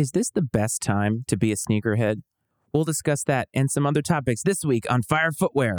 Is this the best time to be a sneakerhead? We'll discuss that and some other topics this week on Fire Footwear.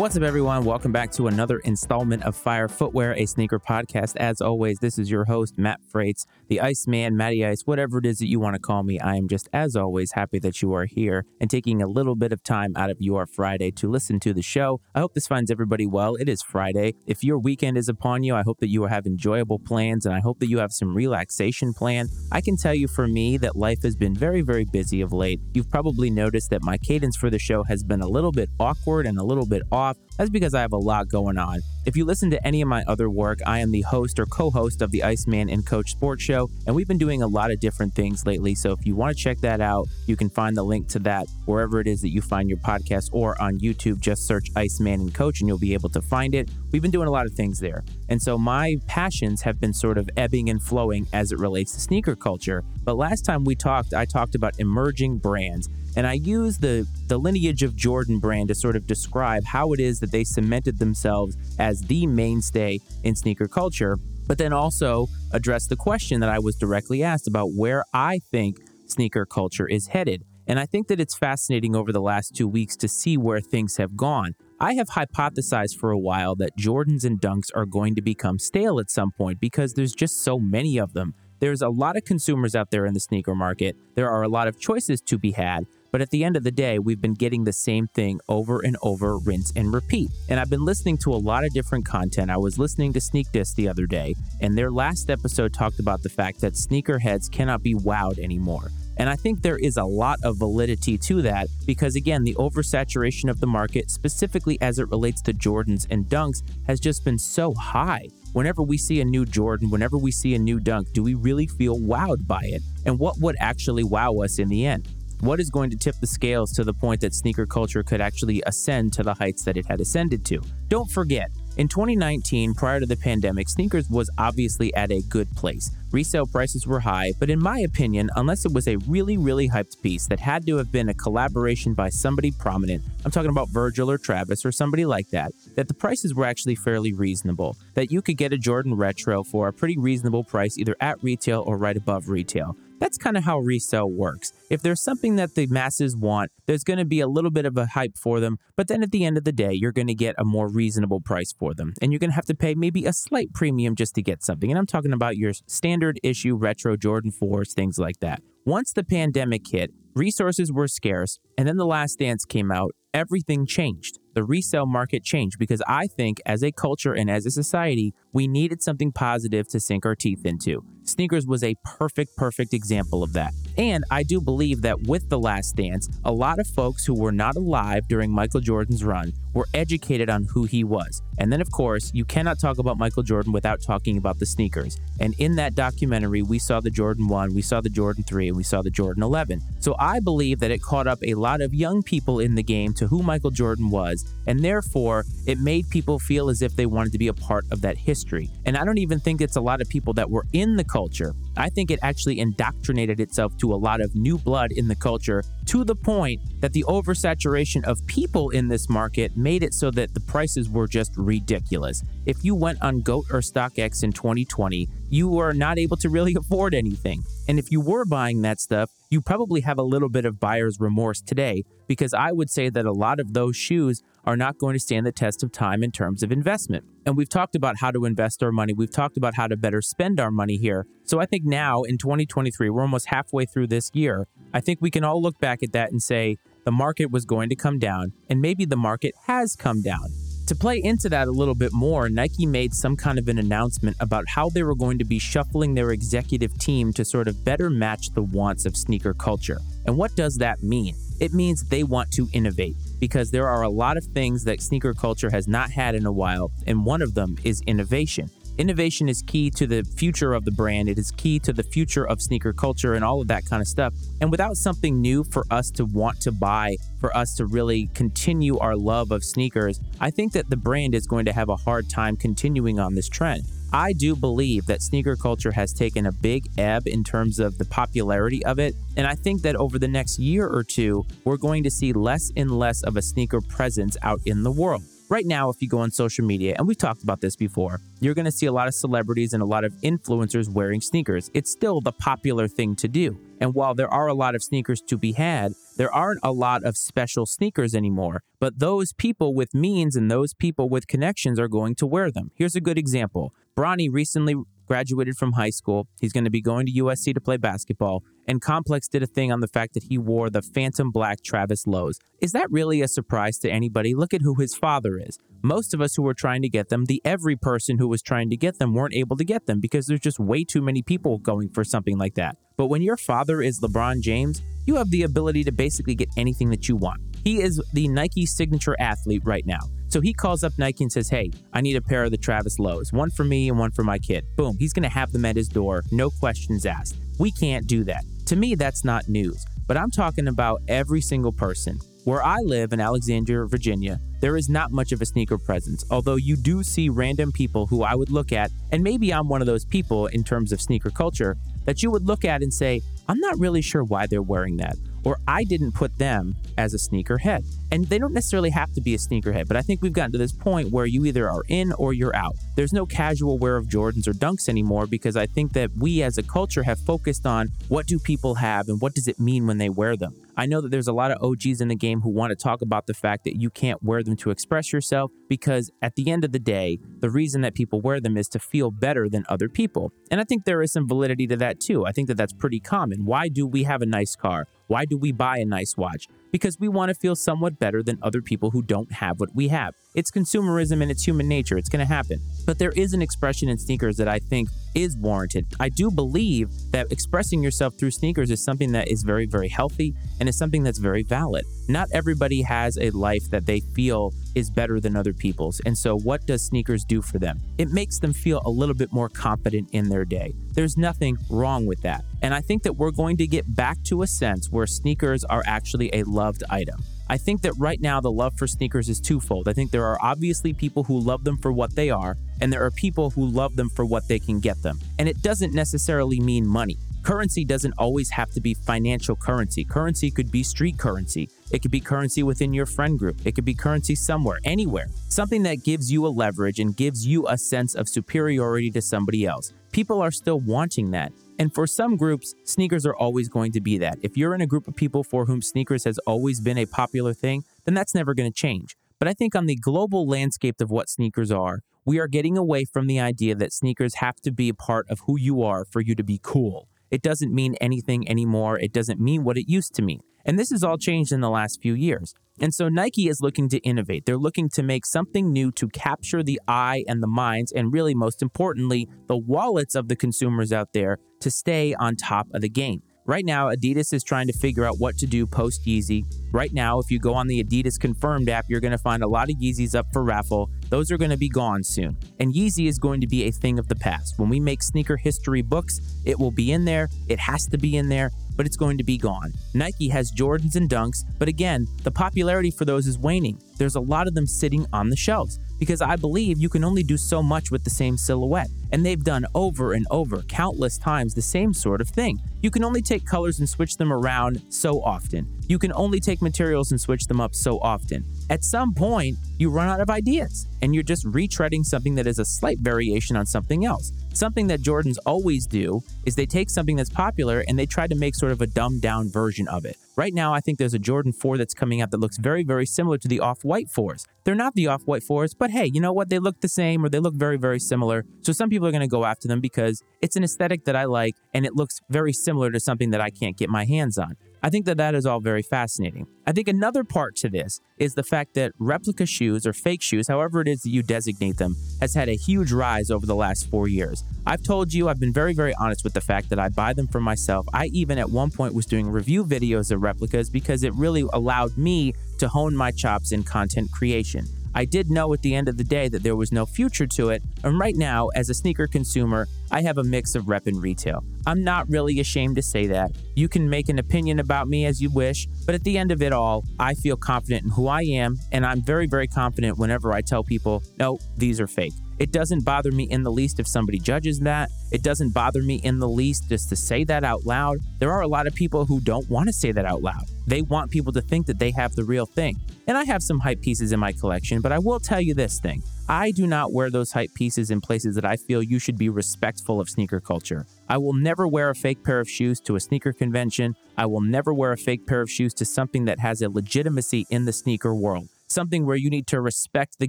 What's up, everyone? Welcome back to another installment of Fire Footwear, a sneaker podcast. As always, this is your host, Matt Frates, the Iceman, Matty Ice, whatever it is that you want to call me. I am just, as always, happy that you are here and taking a little bit of time out of your Friday to listen to the show. I hope this finds everybody well. It is Friday. If your weekend is upon you, I hope that you have enjoyable plans and I hope that you have some relaxation plan. I can tell you for me that life has been very, very busy of late. You've probably noticed that my cadence for the show has been a little bit awkward and a little bit off off, that's because I have a lot going on. If you listen to any of my other work, I am the host or co host of the Iceman and Coach Sports Show, and we've been doing a lot of different things lately. So if you want to check that out, you can find the link to that wherever it is that you find your podcast or on YouTube. Just search Iceman and Coach and you'll be able to find it. We've been doing a lot of things there. And so my passions have been sort of ebbing and flowing as it relates to sneaker culture. But last time we talked, I talked about emerging brands. And I use the, the lineage of Jordan brand to sort of describe how it is that they cemented themselves as the mainstay in sneaker culture, but then also address the question that I was directly asked about where I think sneaker culture is headed. And I think that it's fascinating over the last two weeks to see where things have gone. I have hypothesized for a while that Jordans and Dunks are going to become stale at some point because there's just so many of them. There's a lot of consumers out there in the sneaker market. There are a lot of choices to be had. But at the end of the day, we've been getting the same thing over and over, rinse and repeat. And I've been listening to a lot of different content. I was listening to Sneak Disc the other day, and their last episode talked about the fact that sneakerheads cannot be wowed anymore. And I think there is a lot of validity to that because, again, the oversaturation of the market, specifically as it relates to Jordans and Dunks, has just been so high. Whenever we see a new Jordan, whenever we see a new Dunk, do we really feel wowed by it? And what would actually wow us in the end? What is going to tip the scales to the point that sneaker culture could actually ascend to the heights that it had ascended to? Don't forget, in 2019, prior to the pandemic, sneakers was obviously at a good place. Resale prices were high, but in my opinion, unless it was a really, really hyped piece that had to have been a collaboration by somebody prominent, I'm talking about Virgil or Travis or somebody like that, that the prices were actually fairly reasonable. That you could get a Jordan Retro for a pretty reasonable price either at retail or right above retail. That's kind of how resale works. If there's something that the masses want, there's going to be a little bit of a hype for them, but then at the end of the day, you're going to get a more reasonable price for them. And you're going to have to pay maybe a slight premium just to get something. And I'm talking about your standard issue retro Jordan 4s, things like that. Once the pandemic hit, resources were scarce, and then The Last Dance came out, everything changed. The resale market changed because I think as a culture and as a society, we needed something positive to sink our teeth into. Sneakers was a perfect, perfect example of that. And I do believe that with The Last Dance, a lot of folks who were not alive during Michael Jordan's run were educated on who he was. And then, of course, you cannot talk about Michael Jordan without talking about the sneakers. And in that documentary, we saw the Jordan 1, we saw the Jordan 3, and we saw the Jordan 11. So I believe that it caught up a lot of young people in the game to who Michael Jordan was, and therefore it made people feel as if they wanted to be a part of that history. And I don't even think it's a lot of people that were in the culture. I think it actually indoctrinated itself to a lot of new blood in the culture to the point that the oversaturation of people in this market made it so that the prices were just ridiculous. If you went on GOAT or StockX in 2020, you were not able to really afford anything. And if you were buying that stuff, you probably have a little bit of buyer's remorse today because I would say that a lot of those shoes are not going to stand the test of time in terms of investment. And we've talked about how to invest our money. We've talked about how to better spend our money here. So I think now in 2023, we're almost halfway through this year. I think we can all look back at that and say the market was going to come down, and maybe the market has come down. To play into that a little bit more, Nike made some kind of an announcement about how they were going to be shuffling their executive team to sort of better match the wants of sneaker culture. And what does that mean? It means they want to innovate because there are a lot of things that sneaker culture has not had in a while, and one of them is innovation. Innovation is key to the future of the brand. It is key to the future of sneaker culture and all of that kind of stuff. And without something new for us to want to buy, for us to really continue our love of sneakers, I think that the brand is going to have a hard time continuing on this trend. I do believe that sneaker culture has taken a big ebb in terms of the popularity of it. And I think that over the next year or two, we're going to see less and less of a sneaker presence out in the world. Right now, if you go on social media, and we've talked about this before, you're going to see a lot of celebrities and a lot of influencers wearing sneakers. It's still the popular thing to do. And while there are a lot of sneakers to be had, there aren't a lot of special sneakers anymore. But those people with means and those people with connections are going to wear them. Here's a good example Bronny recently graduated from high school. He's going to be going to USC to play basketball. And Complex did a thing on the fact that he wore the Phantom Black Travis Lows. Is that really a surprise to anybody? Look at who his father is. Most of us who were trying to get them, the every person who was trying to get them, weren't able to get them because there's just way too many people going for something like that. But when your father is LeBron James, you have the ability to basically get anything that you want. He is the Nike signature athlete right now. So he calls up Nike and says, Hey, I need a pair of the Travis Lows, one for me and one for my kid. Boom, he's to have them at his door, no questions asked. We can't do that. To me, that's not news. But I'm talking about every single person. Where I live in Alexandria, Virginia, there is not much of a sneaker presence, although you do see random people who I would look at, and maybe I'm one of those people in terms of sneaker culture, that you would look at and say, I'm not really sure why they're wearing that or I didn't put them as a sneakerhead. And they don't necessarily have to be a sneakerhead, but I think we've gotten to this point where you either are in or you're out. There's no casual wear of Jordans or Dunks anymore because I think that we as a culture have focused on what do people have and what does it mean when they wear them. I know that there's a lot of OGs in the game who want to talk about the fact that you can't wear them to express yourself because at the end of the day, the reason that people wear them is to feel better than other people. And I think there is some validity to that too. I think that that's pretty common. Why do we have a nice car? Why do we buy a nice watch? Because we want to feel somewhat better than other people who don't have what we have. It's consumerism and it's human nature. It's going to happen. But there is an expression in sneakers that I think is warranted. I do believe that expressing yourself through sneakers is something that is very, very healthy and is something that's very valid. Not everybody has a life that they feel is better than other people's. And so, what does sneakers do for them? It makes them feel a little bit more confident in their day. There's nothing wrong with that. And I think that we're going to get back to a sense where sneakers are actually a loved item. I think that right now the love for sneakers is twofold. I think there are obviously people who love them for what they are, and there are people who love them for what they can get them. And it doesn't necessarily mean money. Currency doesn't always have to be financial currency. Currency could be street currency. It could be currency within your friend group. It could be currency somewhere, anywhere. Something that gives you a leverage and gives you a sense of superiority to somebody else. People are still wanting that. And for some groups, sneakers are always going to be that. If you're in a group of people for whom sneakers has always been a popular thing, then that's never going to change. But I think on the global landscape of what sneakers are, we are getting away from the idea that sneakers have to be a part of who you are for you to be cool. It doesn't mean anything anymore. It doesn't mean what it used to mean. And this has all changed in the last few years. And so Nike is looking to innovate. They're looking to make something new to capture the eye and the minds, and really, most importantly, the wallets of the consumers out there to stay on top of the game. Right now, Adidas is trying to figure out what to do post Yeezy. Right now, if you go on the Adidas Confirmed app, you're going to find a lot of Yeezys up for raffle. Those are going to be gone soon. And Yeezy is going to be a thing of the past. When we make sneaker history books, it will be in there. It has to be in there, but it's going to be gone. Nike has Jordans and Dunks, but again, the popularity for those is waning. There's a lot of them sitting on the shelves because I believe you can only do so much with the same silhouette. And they've done over and over, countless times, the same sort of thing. You can only take colors and switch them around so often. You can only take materials and switch them up so often. At some point, you run out of ideas and you're just retreading something that is a slight variation on something else. Something that Jordans always do is they take something that's popular and they try to make sort of a dumbed down version of it. Right now, I think there's a Jordan 4 that's coming out that looks very, very similar to the Off White 4s. They're not the Off White 4s, but hey, you know what? They look the same or they look very, very similar. So some people are going to go after them because it's an aesthetic that I like and it looks very similar to something that I can't get my hands on. I think that that is all very fascinating. I think another part to this is the fact that replica shoes or fake shoes, however it is that you designate them, has had a huge rise over the last four years. I've told you, I've been very, very honest with the fact that I buy them for myself. I even at one point was doing review videos of replicas because it really allowed me to hone my chops in content creation. I did know at the end of the day that there was no future to it, and right now, as a sneaker consumer, I have a mix of rep and retail. I'm not really ashamed to say that. You can make an opinion about me as you wish, but at the end of it all, I feel confident in who I am, and I'm very, very confident whenever I tell people, no, these are fake. It doesn't bother me in the least if somebody judges that. It doesn't bother me in the least just to say that out loud. There are a lot of people who don't want to say that out loud. They want people to think that they have the real thing. And I have some hype pieces in my collection, but I will tell you this thing. I do not wear those hype pieces in places that I feel you should be respectful of sneaker culture. I will never wear a fake pair of shoes to a sneaker convention. I will never wear a fake pair of shoes to something that has a legitimacy in the sneaker world. Something where you need to respect the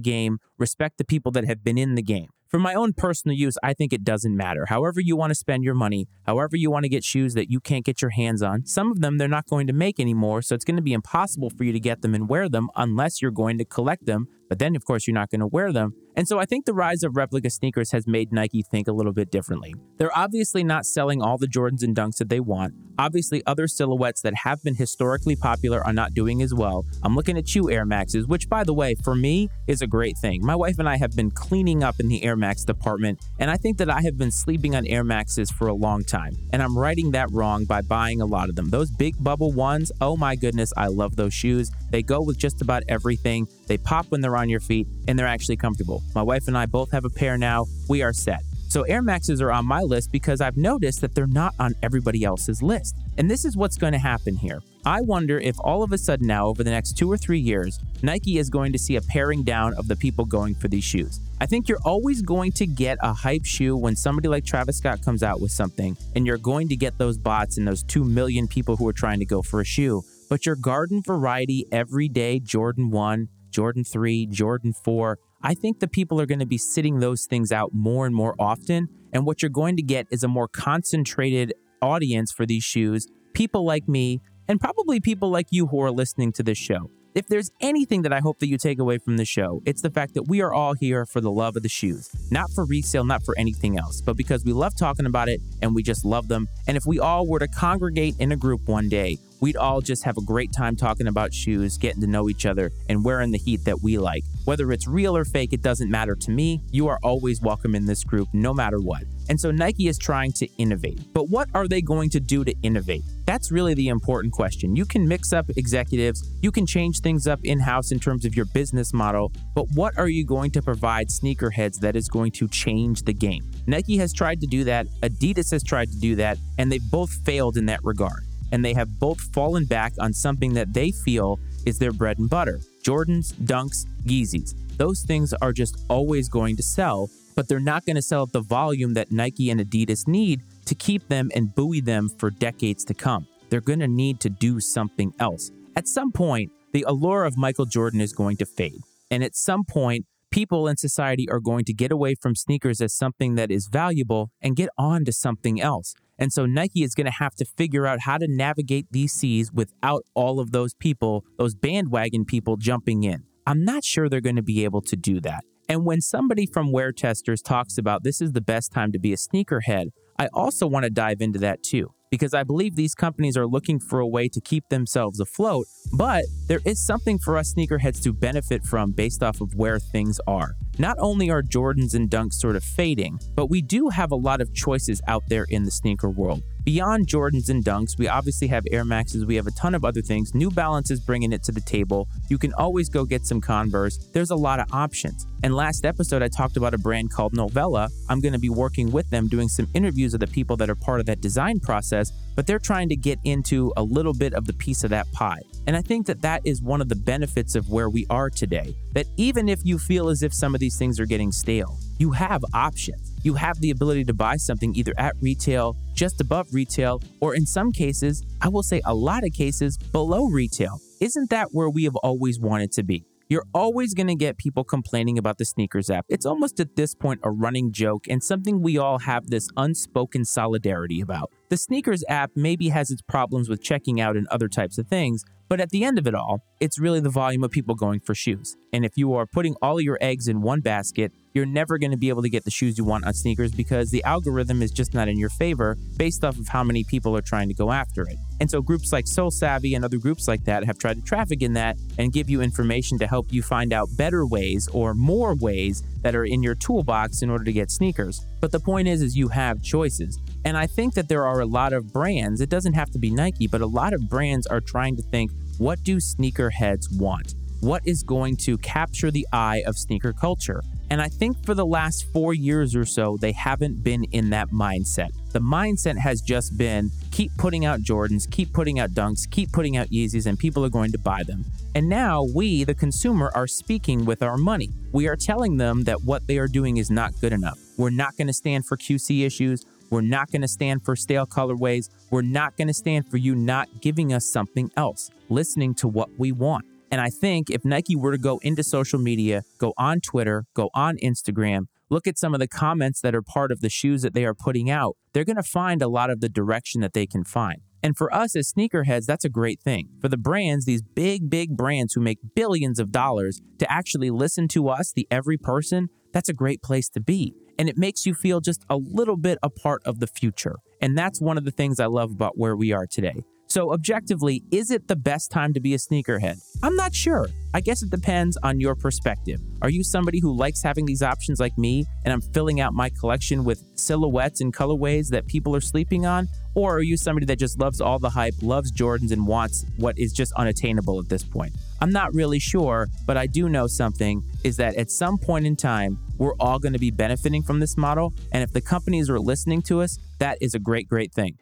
game, respect the people that have been in the game. For my own personal use, I think it doesn't matter. However, you want to spend your money, however, you want to get shoes that you can't get your hands on, some of them they're not going to make anymore, so it's going to be impossible for you to get them and wear them unless you're going to collect them. But then, of course, you're not going to wear them. And so I think the rise of replica sneakers has made Nike think a little bit differently. They're obviously not selling all the Jordans and Dunks that they want. Obviously, other silhouettes that have been historically popular are not doing as well. I'm looking at you Air Maxes, which, by the way, for me is a great thing. My wife and I have been cleaning up in the Air Max department, and I think that I have been sleeping on Air Maxes for a long time. And I'm righting that wrong by buying a lot of them. Those big bubble ones, oh my goodness, I love those shoes. They go with just about everything. They pop when they're on your feet, and they're actually comfortable. My wife and I both have a pair now. We are set. So Air Maxes are on my list because I've noticed that they're not on everybody else's list. And this is what's going to happen here. I wonder if all of a sudden now, over the next two or three years, Nike is going to see a paring down of the people going for these shoes. I think you're always going to get a hype shoe when somebody like Travis Scott comes out with something, and you're going to get those bots and those 2 million people who are trying to go for a shoe. But your garden variety, everyday Jordan 1, Jordan 3, Jordan 4, I think the people are going to be sitting those things out more and more often. And what you're going to get is a more concentrated audience for these shoes, people like me, and probably people like you who are listening to this show. If there's anything that I hope that you take away from the show, it's the fact that we are all here for the love of the shoes, not for resale, not for anything else, but because we love talking about it and we just love them. And if we all were to congregate in a group one day, we'd all just have a great time talking about shoes, getting to know each other, and wearing the heat that we like. Whether it's real or fake, it doesn't matter to me. You are always welcome in this group, no matter what. And so Nike is trying to innovate. But what are they going to do to innovate? That's really the important question. You can mix up executives, you can change things up in house in terms of your business model, but what are you going to provide sneakerheads that is going to change the game? Nike has tried to do that, Adidas has tried to do that, and they've both failed in that regard and they have both fallen back on something that they feel is their bread and butter Jordans, Dunks, Yeezys. Those things are just always going to sell, but they're not going to sell at the volume that Nike and Adidas need to keep them and buoy them for decades to come. They're going to need to do something else. At some point, the allure of Michael Jordan is going to fade. And at some point, people in society are going to get away from sneakers as something that is valuable and get on to something else. And so Nike is going to have to figure out how to navigate these seas without all of those people, those bandwagon people jumping in. I'm not sure they're going to be able to do that. And when somebody from WearTesters talks about this is the best time to be a sneakerhead, I also want to dive into that too because I believe these companies are looking for a way to keep themselves afloat, but there is something for us sneakerheads to benefit from based off of where things are. Not only are Jordans and Dunks sort of fading, but we do have a lot of choices out there in the sneaker world. Beyond Jordans and Dunks, we obviously have Air Maxes, we have a ton of other things. New Balance is bringing it to the table. You can always go get some Converse. There's a lot of options. And last episode, I talked about a brand called Novella. I'm going to be working with them, doing some interviews of the people that are part of that design process, but they're trying to get into a little bit of the piece of that pie. And I think that that is one of the benefits of where we are today. That even if you feel as if some of these things are getting stale, you have options you have the ability to buy something either at retail, just above retail, or in some cases, I will say a lot of cases, below retail. Isn't that where we have always wanted to be? You're always going to get people complaining about the SNKRS app. It's almost at this point a running joke and something we all have this unspoken solidarity about. The SNKRS app maybe has its problems with checking out and other types of things, but at the end of it all, it's really the volume of people going for shoes. And if you are putting all your eggs in one basket, you're never going to be able to get the shoes you want on SNKRS because the algorithm is just not in your favor based off of how many people are trying to go after it. And so groups like Sole Savy and other groups like that have tried to traffic in that and give you information to help you find out better ways or more ways that are in your toolbox in order to get sneakers. But the point is is you have choices. And I think that there are a lot of brands, it doesn't have to be Nike, but a lot of brands are trying to think, what do sneakerheads want? What is going to capture the eye of sneaker culture? And I think for the last four years or so, they haven't been in that mindset. The mindset has just been keep putting out Jordans, keep putting out Dunks, keep putting out Yeezys, and people are going to buy them. And now we, the consumer, are speaking with our money. We are telling them that what they are doing is not good enough. We're not going to stand for QC issues. We're not going to stand for stale colorways. We're not going to stand for you not giving us something else, listening to what we want. And I think if Nike were to go into social media, go on Twitter, go on Instagram, look at some of the comments that are part of the shoes that they are putting out, they're going to find a lot of the direction that they can find. And for us as sneakerheads, that's a great thing. For the brands, these big, big brands who make billions of dollars, to actually listen to us, the every person, that's a great place to be and it makes you feel just a little bit a part of the future. And that's one of the things I love about where we are today. So, objectively, is it the best time to be a sneakerhead? I'm not sure. I guess it depends on your perspective. Are you somebody who likes having these options like me and I'm filling out my collection with silhouettes and colorways that people are sleeping on? Or are you somebody that just loves all the hype, loves Jordans, and wants what is just unattainable at this point? I'm not really sure, but I do know something is that at some point in time, we're all going to be benefiting from this model. And if the companies are listening to us, that is a great, great thing.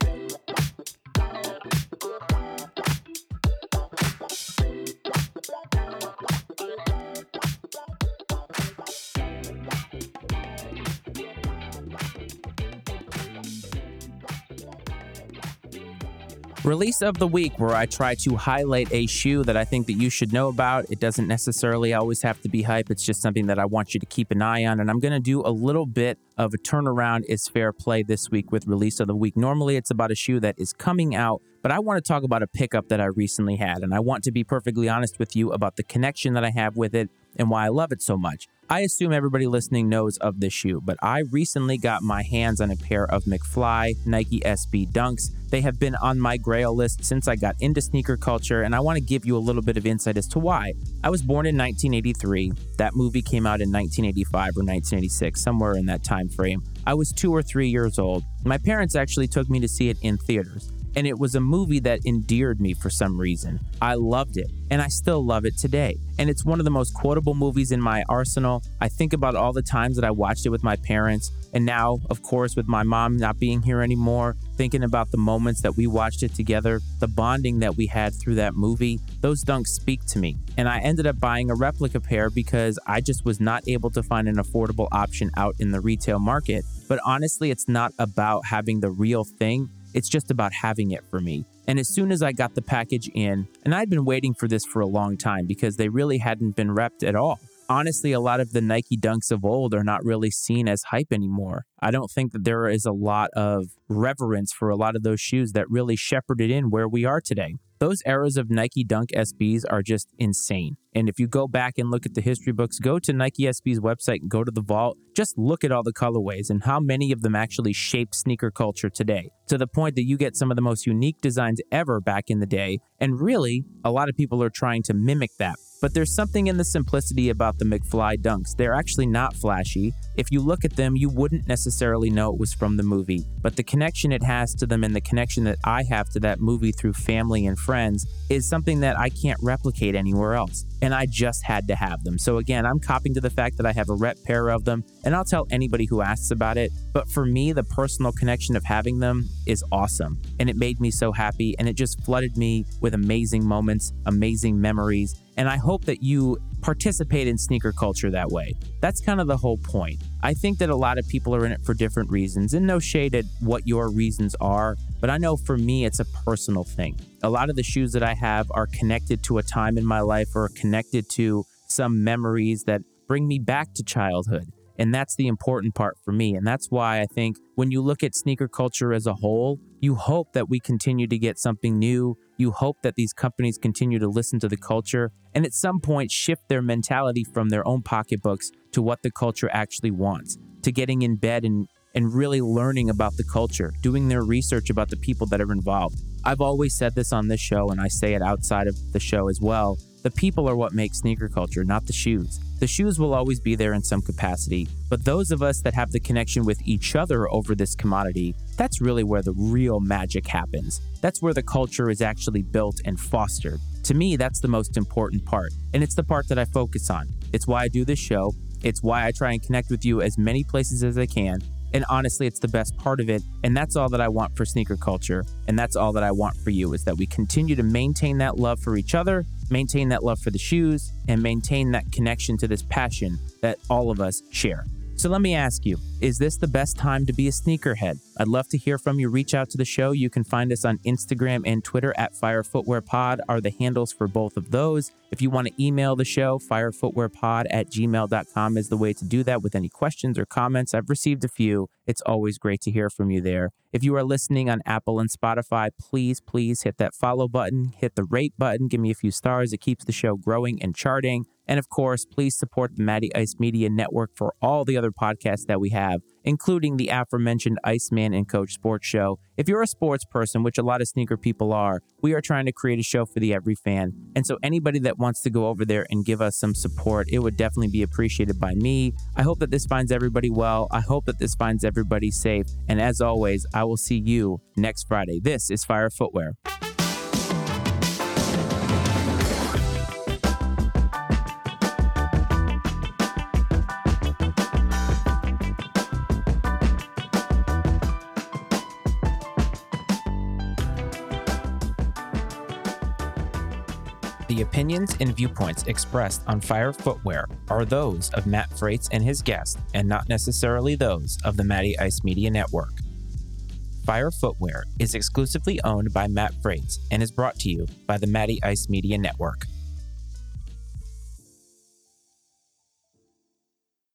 Release of the week, where I try to highlight a shoe that I think that you should know about. It doesn't necessarily always have to be hype. It's just something that I want you to keep an eye on. And I'm going to do a little bit of a turnaround is fair play this week with release of the week. Normally, it's about a shoe that is coming out, but I want to talk about a pickup that I recently had. And I want to be perfectly honest with you about the connection that I have with it and why I love it so much. I assume everybody listening knows of this shoe, but I recently got my hands on a pair of McFly Nike SB Dunks. They have been on my grail list since I got into sneaker culture, and I want to give you a little bit of insight as to why. I was born in 1983. That movie came out in 1985 or 1986, somewhere in that time frame. I was two or three years old. My parents actually took me to see it in theaters and it was a movie that endeared me for some reason. I loved it, and I still love it today. And it's one of the most quotable movies in my arsenal. I think about all the times that I watched it with my parents, and now, of course, with my mom not being here anymore, thinking about the moments that we watched it together, the bonding that we had through that movie, those dunks speak to me. And I ended up buying a replica pair because I just was not able to find an affordable option out in the retail market. But honestly, it's not about having the real thing it's just about having it for me. And as soon as I got the package in, and I'd been waiting for this for a long time because they really hadn't been repped at all. Honestly, a lot of the Nike dunks of old are not really seen as hype anymore. I don't think that there is a lot of reverence for a lot of those shoes that really shepherded in where we are today. Those eras of Nike Dunk SBs are just insane. And if you go back and look at the history books, go to Nike SB's website and go to the vault, just look at all the colorways and how many of them actually shape sneaker culture today to the point that you get some of the most unique designs ever back in the day. And really, a lot of people are trying to mimic that. But there's something in the simplicity about the McFly dunks. They're actually not flashy. If you look at them, you wouldn't necessarily know it was from the movie. But the connection it has to them and the connection that I have to that movie through family and friends is something that I can't replicate anywhere else. And I just had to have them. So again, I'm copying to the fact that I have a rep pair of them, and I'll tell anybody who asks about it. But for me, the personal connection of having them is awesome. And it made me so happy, and it just flooded me with amazing moments, amazing memories and I hope that you participate in sneaker culture that way. That's kind of the whole point. I think that a lot of people are in it for different reasons, and no shade at what your reasons are, but I know for me, it's a personal thing. A lot of the shoes that I have are connected to a time in my life or connected to some memories that bring me back to childhood. And that's the important part for me. And that's why I think when you look at sneaker culture as a whole, you hope that we continue to get something new. You hope that these companies continue to listen to the culture and at some point shift their mentality from their own pocketbooks to what the culture actually wants, to getting in bed and, and really learning about the culture, doing their research about the people that are involved. I've always said this on this show, and I say it outside of the show as well. The people are what make sneaker culture, not the shoes. The shoes will always be there in some capacity, but those of us that have the connection with each other over this commodity, that's really where the real magic happens. That's where the culture is actually built and fostered. To me, that's the most important part, and it's the part that I focus on. It's why I do this show. It's why I try and connect with you as many places as I can. And honestly, it's the best part of it. And that's all that I want for sneaker culture. And that's all that I want for you is that we continue to maintain that love for each other, maintain that love for the shoes, and maintain that connection to this passion that all of us share. So let me ask you, is this the best time to be a sneakerhead? I'd love to hear from you. Reach out to the show. You can find us on Instagram and Twitter at Fire Footwear Pod are the handles for both of those. If you want to email the show, firefootwearpod at gmail.com is the way to do that with any questions or comments. I've received a few. It's always great to hear from you there. If you are listening on Apple and Spotify, please, please hit that follow button, hit the rate button, give me a few stars. It keeps the show growing and charting. And of course, please support the Matty Ice Media Network for all the other podcasts that we have, including the aforementioned Iceman and Coach Sports Show. If you're a sports person, which a lot of sneaker people are, we are trying to create a show for the every fan. And so anybody that wants to go over there and give us some support, it would definitely be appreciated by me. I hope that this finds everybody well. I hope that this finds everybody safe. And as always, I will see you next Friday. This is Fire Footwear. And viewpoints expressed on Fire Footwear are those of Matt Frates and his guest, and not necessarily those of the Matty Ice Media Network. Fire Footwear is exclusively owned by Matt Frates and is brought to you by the Matty Ice Media Network.